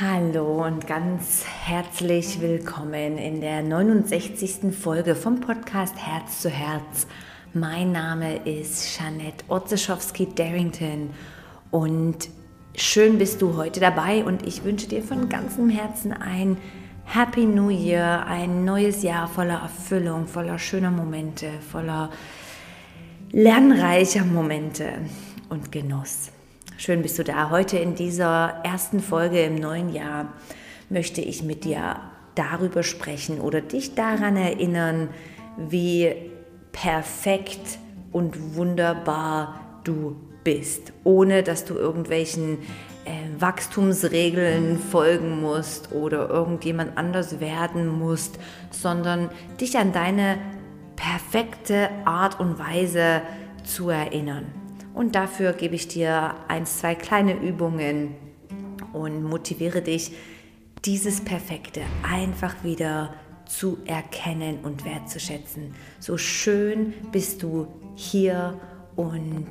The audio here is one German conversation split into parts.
Hallo und ganz herzlich willkommen in der 69. Folge vom Podcast Herz zu Herz. Mein Name ist Jeanette Otzeschowski-Darrington und schön bist du heute dabei und ich wünsche dir von ganzem Herzen ein Happy New Year, ein neues Jahr voller Erfüllung, voller schöner Momente, voller lernreicher Momente und Genuss. Schön bist du da. Heute in dieser ersten Folge im neuen Jahr möchte ich mit dir darüber sprechen oder dich daran erinnern, wie perfekt und wunderbar du bist, ohne dass du irgendwelchen äh, Wachstumsregeln folgen musst oder irgendjemand anders werden musst, sondern dich an deine perfekte Art und Weise zu erinnern. Und dafür gebe ich dir ein, zwei kleine Übungen und motiviere dich, dieses Perfekte einfach wieder zu erkennen und wertzuschätzen. So schön bist du hier und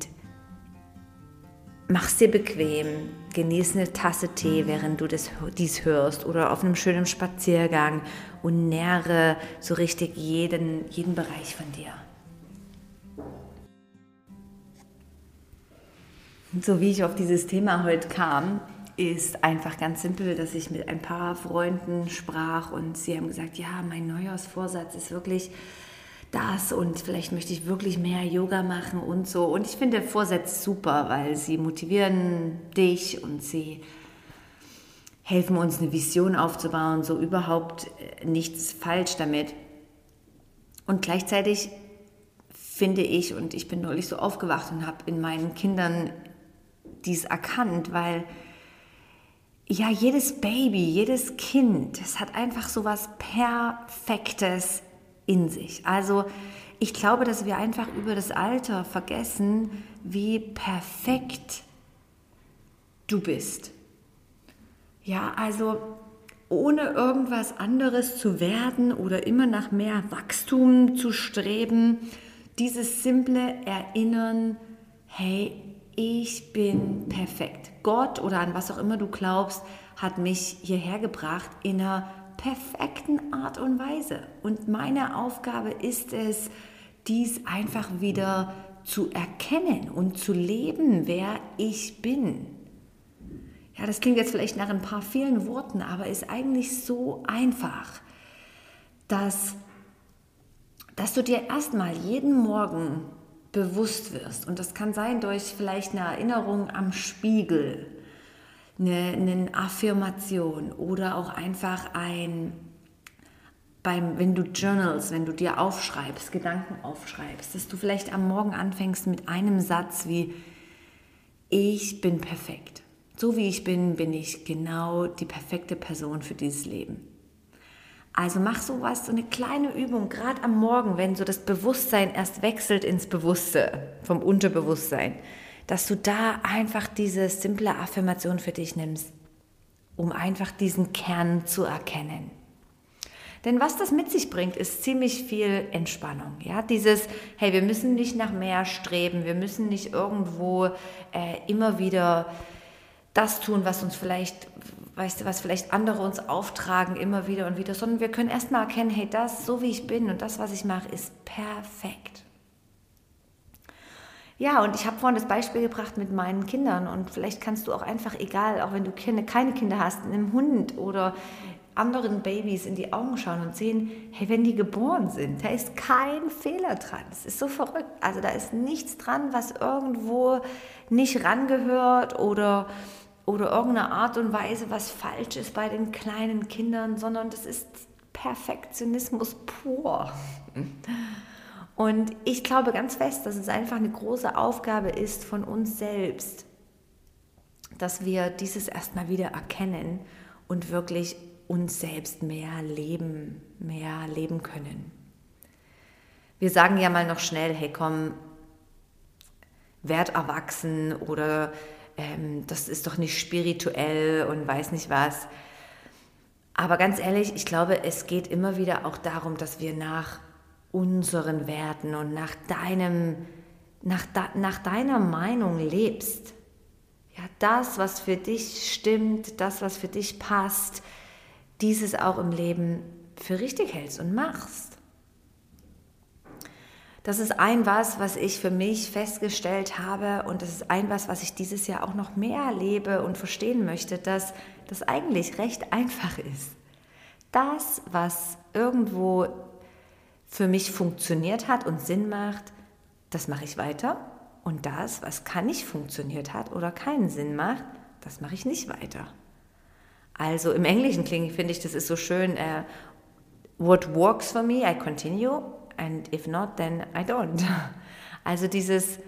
mach's dir bequem, genieß eine Tasse Tee, während du das, dies hörst oder auf einem schönen Spaziergang und nähre so richtig jeden, jeden Bereich von dir. So wie ich auf dieses Thema heute kam, ist einfach ganz simpel, dass ich mit ein paar Freunden sprach und sie haben gesagt, ja, mein Neujahrsvorsatz ist wirklich das und vielleicht möchte ich wirklich mehr Yoga machen und so. Und ich finde Vorsätze super, weil sie motivieren dich und sie helfen uns eine Vision aufzubauen, so überhaupt äh, nichts falsch damit. Und gleichzeitig finde ich, und ich bin neulich so aufgewacht und habe in meinen Kindern dies erkannt, weil ja, jedes Baby, jedes Kind, es hat einfach so was Perfektes in sich. Also ich glaube, dass wir einfach über das Alter vergessen, wie perfekt du bist. Ja, also ohne irgendwas anderes zu werden oder immer nach mehr Wachstum zu streben, dieses simple Erinnern, hey, ich bin perfekt. Gott oder an was auch immer du glaubst, hat mich hierher gebracht in einer perfekten Art und Weise. Und meine Aufgabe ist es, dies einfach wieder zu erkennen und zu leben, wer ich bin. Ja, das klingt jetzt vielleicht nach ein paar vielen Worten, aber ist eigentlich so einfach, dass, dass du dir erstmal jeden Morgen bewusst wirst. Und das kann sein durch vielleicht eine Erinnerung am Spiegel, eine, eine Affirmation oder auch einfach ein, beim, wenn du journals, wenn du dir aufschreibst, Gedanken aufschreibst, dass du vielleicht am Morgen anfängst mit einem Satz wie, ich bin perfekt. So wie ich bin, bin ich genau die perfekte Person für dieses Leben. Also mach sowas, so eine kleine Übung, gerade am Morgen, wenn so das Bewusstsein erst wechselt ins Bewusste, vom Unterbewusstsein, dass du da einfach diese simple Affirmation für dich nimmst, um einfach diesen Kern zu erkennen. Denn was das mit sich bringt, ist ziemlich viel Entspannung. Ja, dieses, hey, wir müssen nicht nach mehr streben, wir müssen nicht irgendwo äh, immer wieder das tun, was uns vielleicht, weißt du, was vielleicht andere uns auftragen, immer wieder und wieder, sondern wir können erstmal erkennen, hey, das, so wie ich bin und das, was ich mache, ist perfekt. Ja, und ich habe vorhin das Beispiel gebracht mit meinen Kindern und vielleicht kannst du auch einfach, egal, auch wenn du keine Kinder hast, einem Hund oder anderen Babys in die Augen schauen und sehen, hey, wenn die geboren sind, da ist kein Fehler dran. Es ist so verrückt. Also da ist nichts dran, was irgendwo nicht rangehört oder oder irgendeine Art und Weise, was falsch ist bei den kleinen Kindern, sondern das ist Perfektionismus pur. Und ich glaube ganz fest, dass es einfach eine große Aufgabe ist von uns selbst, dass wir dieses erstmal wieder erkennen und wirklich uns selbst mehr leben, mehr leben können. Wir sagen ja mal noch schnell, hey komm, werd erwachsen oder ähm, das ist doch nicht spirituell und weiß nicht was. Aber ganz ehrlich, ich glaube, es geht immer wieder auch darum, dass wir nach unseren Werten und nach deinem, nach, nach deiner Meinung lebst. Ja, das, was für dich stimmt, das, was für dich passt, dieses auch im Leben für richtig hältst und machst. Das ist ein was, was ich für mich festgestellt habe und das ist ein was, was ich dieses Jahr auch noch mehr lebe und verstehen möchte, dass das eigentlich recht einfach ist. Das, was irgendwo für mich funktioniert hat und Sinn macht, das mache ich weiter. Und das, was kann nicht funktioniert hat oder keinen Sinn macht, das mache ich nicht weiter. Also im Englischen klingt, finde ich, das ist so schön, uh, what works for me, I continue and if not, then I don't. Also dieses,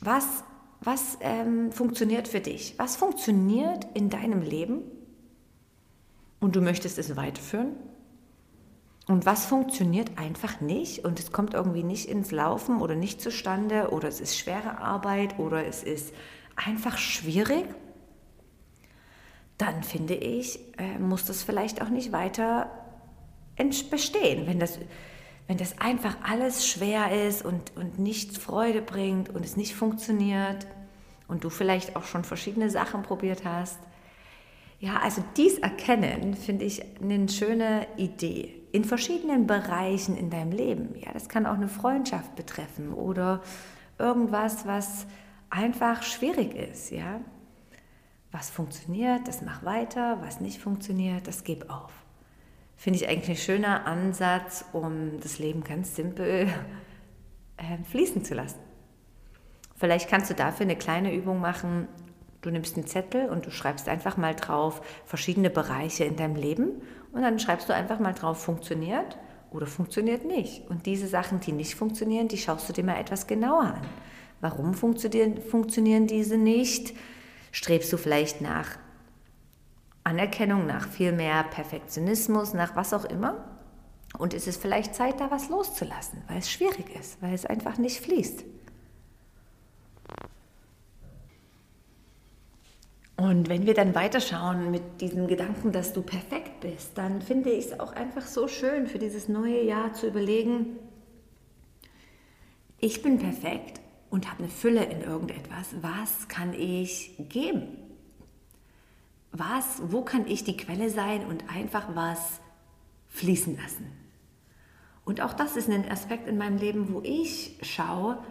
was, was ähm, funktioniert für dich? Was funktioniert in deinem Leben und du möchtest es weiterführen? Und was funktioniert einfach nicht und es kommt irgendwie nicht ins Laufen oder nicht zustande oder es ist schwere Arbeit oder es ist einfach schwierig, dann finde ich, äh, muss das vielleicht auch nicht weiter bestehen. Wenn das wenn das einfach alles schwer ist und, und nicht Freude bringt und es nicht funktioniert und du vielleicht auch schon verschiedene Sachen probiert hast. Ja, also dies erkennen finde ich eine schöne Idee in verschiedenen Bereichen in deinem Leben. Ja, das kann auch eine Freundschaft betreffen oder irgendwas, was einfach schwierig ist. Ja, was funktioniert, das mach weiter, was nicht funktioniert, das gib auf finde ich eigentlich ein schöner Ansatz, um das Leben ganz simpel äh, fließen zu lassen. Vielleicht kannst du dafür eine kleine Übung machen. Du nimmst einen Zettel und du schreibst einfach mal drauf verschiedene Bereiche in deinem Leben und dann schreibst du einfach mal drauf, funktioniert oder funktioniert nicht. Und diese Sachen, die nicht funktionieren, die schaust du dir mal etwas genauer an. Warum funktionieren, funktionieren diese nicht? Strebst du vielleicht nach Anerkennung, nach viel mehr Perfektionismus, nach was auch immer. Und ist es vielleicht Zeit, da was loszulassen, weil es schwierig ist, weil es einfach nicht fließt. Und wenn wir dann weiterschauen mit diesem Gedanken, dass du perfekt bist, dann finde ich es auch einfach so schön für dieses neue Jahr zu überlegen, ich bin perfekt und habe eine Fülle in irgendetwas. Was kann ich geben? Was, wo kann ich die Quelle sein und einfach was fließen lassen. Und auch das ist ein Aspekt in meinem Leben, wo ich schaue,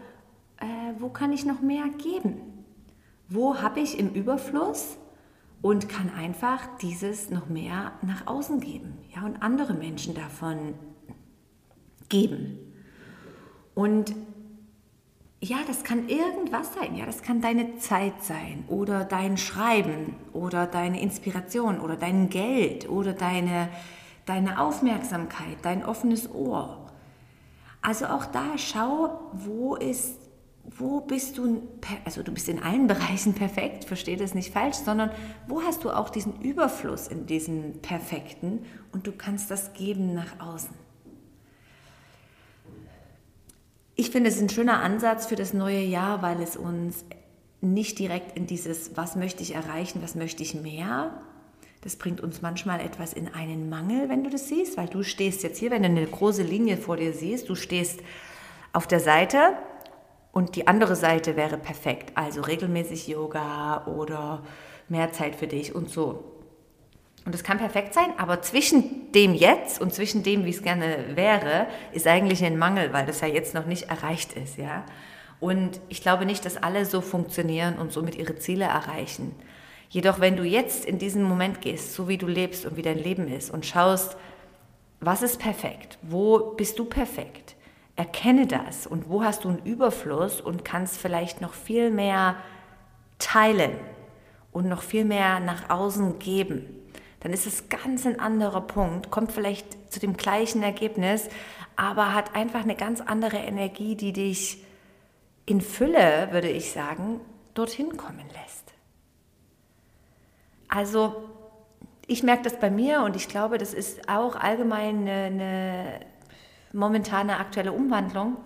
äh, wo kann ich noch mehr geben? Wo habe ich im Überfluss und kann einfach dieses noch mehr nach außen geben ja, und andere Menschen davon geben. Und ja, das kann irgendwas sein. Ja, das kann deine Zeit sein oder dein Schreiben oder deine Inspiration oder dein Geld oder deine, deine Aufmerksamkeit, dein offenes Ohr. Also auch da schau, wo ist, wo bist du, also du bist in allen Bereichen perfekt, verstehe das nicht falsch, sondern wo hast du auch diesen Überfluss in diesem Perfekten und du kannst das geben nach außen. Ich finde es ein schöner Ansatz für das neue Jahr, weil es uns nicht direkt in dieses, was möchte ich erreichen, was möchte ich mehr. Das bringt uns manchmal etwas in einen Mangel, wenn du das siehst, weil du stehst jetzt hier, wenn du eine große Linie vor dir siehst, du stehst auf der Seite und die andere Seite wäre perfekt, also regelmäßig Yoga oder mehr Zeit für dich und so. Und es kann perfekt sein, aber zwischen dem jetzt und zwischen dem, wie es gerne wäre, ist eigentlich ein Mangel, weil das ja jetzt noch nicht erreicht ist, ja. Und ich glaube nicht, dass alle so funktionieren und somit ihre Ziele erreichen. Jedoch, wenn du jetzt in diesen Moment gehst, so wie du lebst und wie dein Leben ist und schaust, was ist perfekt? Wo bist du perfekt? Erkenne das und wo hast du einen Überfluss und kannst vielleicht noch viel mehr teilen und noch viel mehr nach außen geben dann ist es ganz ein anderer Punkt, kommt vielleicht zu dem gleichen Ergebnis, aber hat einfach eine ganz andere Energie, die dich in Fülle, würde ich sagen, dorthin kommen lässt. Also ich merke das bei mir und ich glaube, das ist auch allgemein eine, eine momentane aktuelle Umwandlung.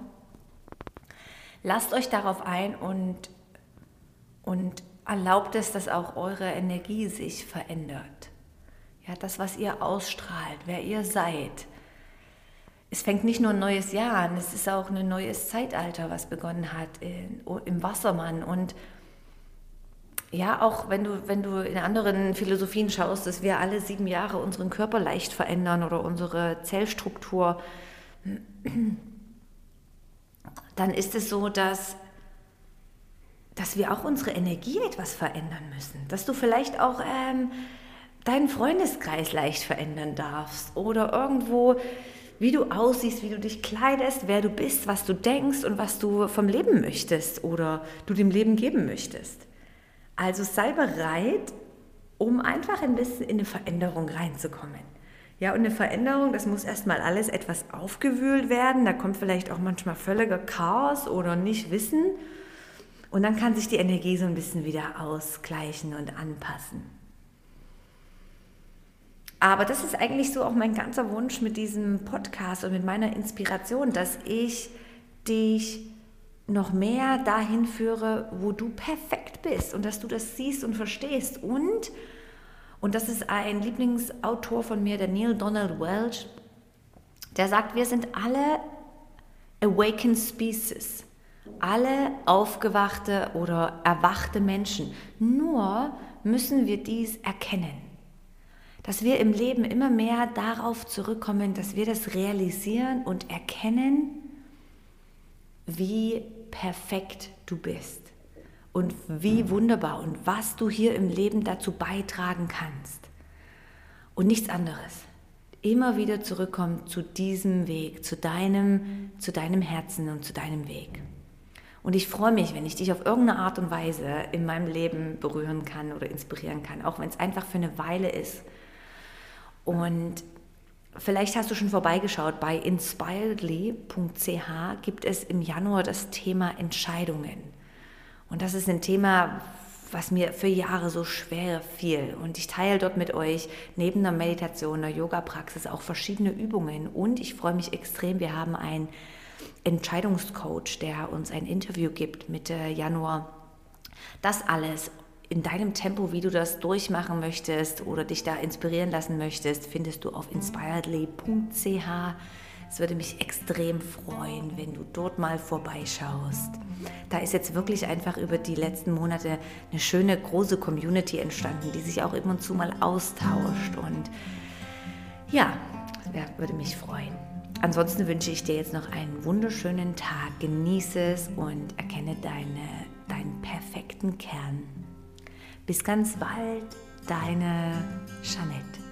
Lasst euch darauf ein und, und erlaubt es, dass auch eure Energie sich verändert. Ja, das, was ihr ausstrahlt, wer ihr seid. Es fängt nicht nur ein neues Jahr an, es ist auch ein neues Zeitalter, was begonnen hat in, im Wassermann. Und ja, auch wenn du, wenn du in anderen Philosophien schaust, dass wir alle sieben Jahre unseren Körper leicht verändern oder unsere Zellstruktur, dann ist es so, dass, dass wir auch unsere Energie etwas verändern müssen. Dass du vielleicht auch ähm, deinen Freundeskreis leicht verändern darfst oder irgendwo, wie du aussiehst, wie du dich kleidest, wer du bist, was du denkst und was du vom Leben möchtest oder du dem Leben geben möchtest. Also sei bereit, um einfach ein bisschen in eine Veränderung reinzukommen. Ja, und eine Veränderung, das muss erstmal alles etwas aufgewühlt werden. Da kommt vielleicht auch manchmal völliger Chaos oder nicht Wissen. Und dann kann sich die Energie so ein bisschen wieder ausgleichen und anpassen. Aber das ist eigentlich so auch mein ganzer Wunsch mit diesem Podcast und mit meiner Inspiration, dass ich dich noch mehr dahin führe, wo du perfekt bist und dass du das siehst und verstehst. Und, und das ist ein Lieblingsautor von mir, der Neil Donald Welch, der sagt, wir sind alle awakened species, alle aufgewachte oder erwachte Menschen. Nur müssen wir dies erkennen. Dass wir im Leben immer mehr darauf zurückkommen, dass wir das realisieren und erkennen, wie perfekt du bist und wie wunderbar und was du hier im Leben dazu beitragen kannst. Und nichts anderes. Immer wieder zurückkommen zu diesem Weg, zu deinem, zu deinem Herzen und zu deinem Weg. Und ich freue mich, wenn ich dich auf irgendeine Art und Weise in meinem Leben berühren kann oder inspirieren kann, auch wenn es einfach für eine Weile ist. Und Vielleicht hast du schon vorbeigeschaut, bei inspiredly.ch gibt es im Januar das Thema Entscheidungen. Und das ist ein Thema, was mir für Jahre so schwer fiel. Und ich teile dort mit euch neben der Meditation, der Yoga-Praxis auch verschiedene Übungen. Und ich freue mich extrem, wir haben einen Entscheidungscoach, der uns ein Interview gibt Mitte Januar. Das alles in deinem Tempo, wie du das durchmachen möchtest oder dich da inspirieren lassen möchtest, findest du auf inspiredly.ch. Es würde mich extrem freuen, wenn du dort mal vorbeischaust. Da ist jetzt wirklich einfach über die letzten Monate eine schöne große Community entstanden, die sich auch immer und zu mal austauscht. Und ja, würde mich freuen. Ansonsten wünsche ich dir jetzt noch einen wunderschönen Tag. Genieße es und erkenne deine, deinen perfekten Kern. Bis ganz bald, deine Jeanette.